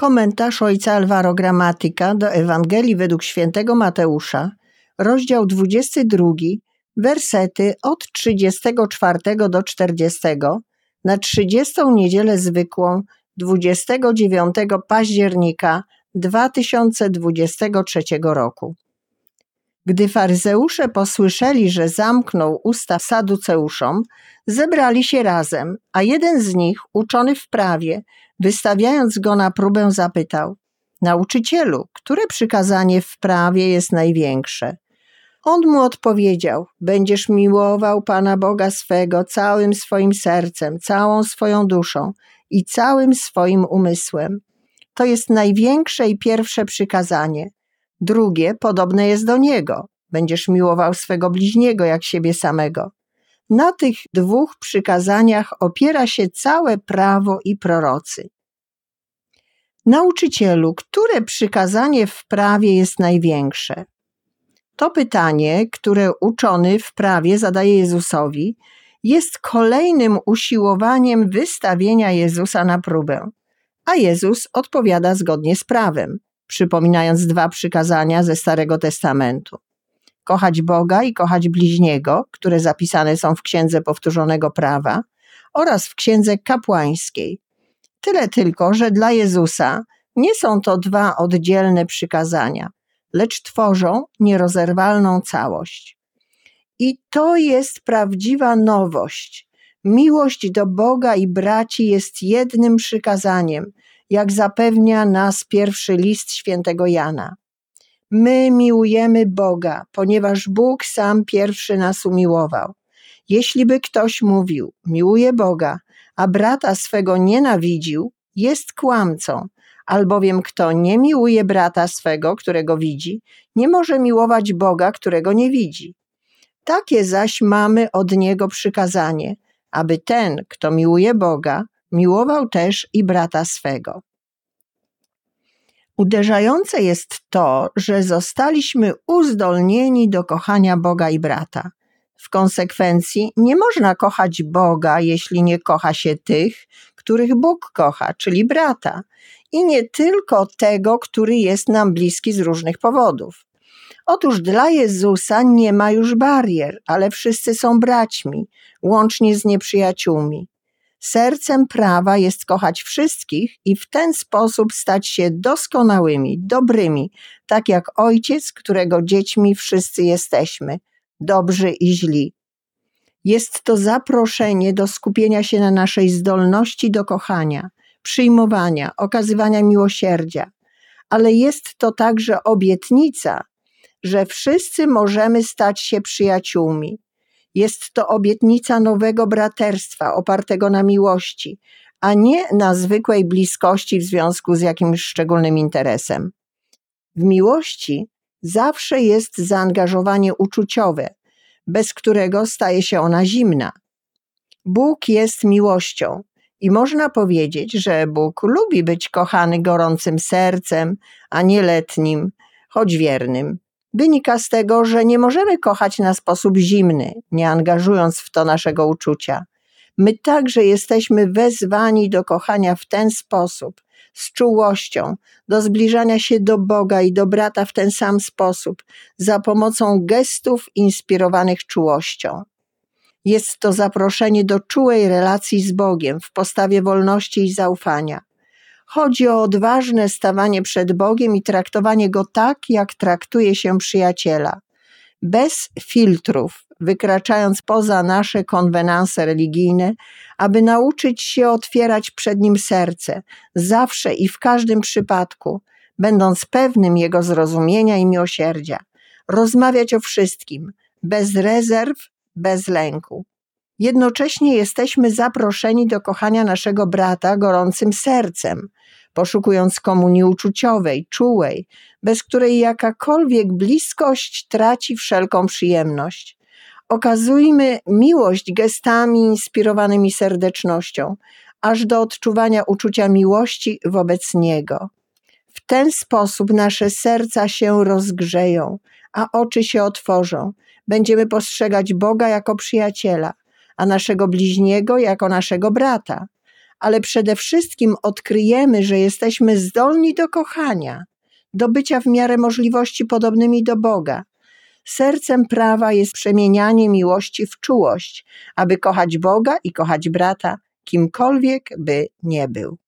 Komentarz ojca Alvaro Gramatyka do Ewangelii według świętego Mateusza, rozdział 22, wersety od 34 do 40 na 30 niedzielę zwykłą 29 października 2023 roku. Gdy faryzeusze posłyszeli, że zamknął usta saduceuszom, zebrali się razem, a jeden z nich, uczony w prawie, wystawiając go na próbę, zapytał: Nauczycielu, które przykazanie w prawie jest największe? On mu odpowiedział: Będziesz miłował Pana Boga swego całym swoim sercem, całą swoją duszą i całym swoim umysłem. To jest największe i pierwsze przykazanie. Drugie podobne jest do niego. Będziesz miłował swego bliźniego jak siebie samego. Na tych dwóch przykazaniach opiera się całe prawo i prorocy. Nauczycielu, które przykazanie w prawie jest największe? To pytanie, które uczony w prawie zadaje Jezusowi, jest kolejnym usiłowaniem wystawienia Jezusa na próbę. A Jezus odpowiada zgodnie z prawem, przypominając dwa przykazania ze Starego Testamentu. Kochać Boga i kochać bliźniego, które zapisane są w Księdze Powtórzonego Prawa oraz w Księdze Kapłańskiej. Tyle tylko, że dla Jezusa nie są to dwa oddzielne przykazania, lecz tworzą nierozerwalną całość. I to jest prawdziwa nowość. Miłość do Boga i braci jest jednym przykazaniem, jak zapewnia nas pierwszy list świętego Jana. My miłujemy Boga, ponieważ Bóg sam pierwszy nas umiłował. Jeśli by ktoś mówił, miłuje Boga, a brata swego nienawidził, jest kłamcą, albowiem kto nie miłuje brata swego, którego widzi, nie może miłować Boga, którego nie widzi. Takie zaś mamy od Niego przykazanie, aby ten, kto miłuje Boga, miłował też i brata swego. Uderzające jest to, że zostaliśmy uzdolnieni do kochania Boga i brata. W konsekwencji nie można kochać Boga, jeśli nie kocha się tych, których Bóg kocha, czyli brata, i nie tylko tego, który jest nam bliski z różnych powodów. Otóż dla Jezusa nie ma już barier, ale wszyscy są braćmi, łącznie z nieprzyjaciółmi. Sercem prawa jest kochać wszystkich i w ten sposób stać się doskonałymi, dobrymi, tak jak Ojciec, którego dziećmi wszyscy jesteśmy, dobrzy i źli. Jest to zaproszenie do skupienia się na naszej zdolności do kochania, przyjmowania, okazywania miłosierdzia, ale jest to także obietnica, że wszyscy możemy stać się przyjaciółmi. Jest to obietnica nowego braterstwa opartego na miłości, a nie na zwykłej bliskości w związku z jakimś szczególnym interesem. W miłości zawsze jest zaangażowanie uczuciowe, bez którego staje się ona zimna. Bóg jest miłością i można powiedzieć, że Bóg lubi być kochany gorącym sercem, a nie letnim, choć wiernym. Wynika z tego, że nie możemy kochać na sposób zimny, nie angażując w to naszego uczucia. My także jesteśmy wezwani do kochania w ten sposób, z czułością, do zbliżania się do Boga i do brata w ten sam sposób, za pomocą gestów inspirowanych czułością. Jest to zaproszenie do czułej relacji z Bogiem w postawie wolności i zaufania. Chodzi o odważne stawanie przed Bogiem i traktowanie Go tak, jak traktuje się przyjaciela. Bez filtrów, wykraczając poza nasze konwenanse religijne, aby nauczyć się otwierać przed Nim serce, zawsze i w każdym przypadku, będąc pewnym Jego zrozumienia i miłosierdzia. Rozmawiać o wszystkim, bez rezerw, bez lęku. Jednocześnie jesteśmy zaproszeni do kochania naszego brata gorącym sercem, poszukując komunii uczuciowej, czułej, bez której jakakolwiek bliskość traci wszelką przyjemność. Okazujmy miłość gestami inspirowanymi serdecznością, aż do odczuwania uczucia miłości wobec Niego. W ten sposób nasze serca się rozgrzeją, a oczy się otworzą. Będziemy postrzegać Boga jako przyjaciela, a naszego bliźniego jako naszego brata ale przede wszystkim odkryjemy, że jesteśmy zdolni do kochania, do bycia w miarę możliwości podobnymi do Boga. Sercem prawa jest przemienianie miłości w czułość, aby kochać Boga i kochać brata, kimkolwiek by nie był.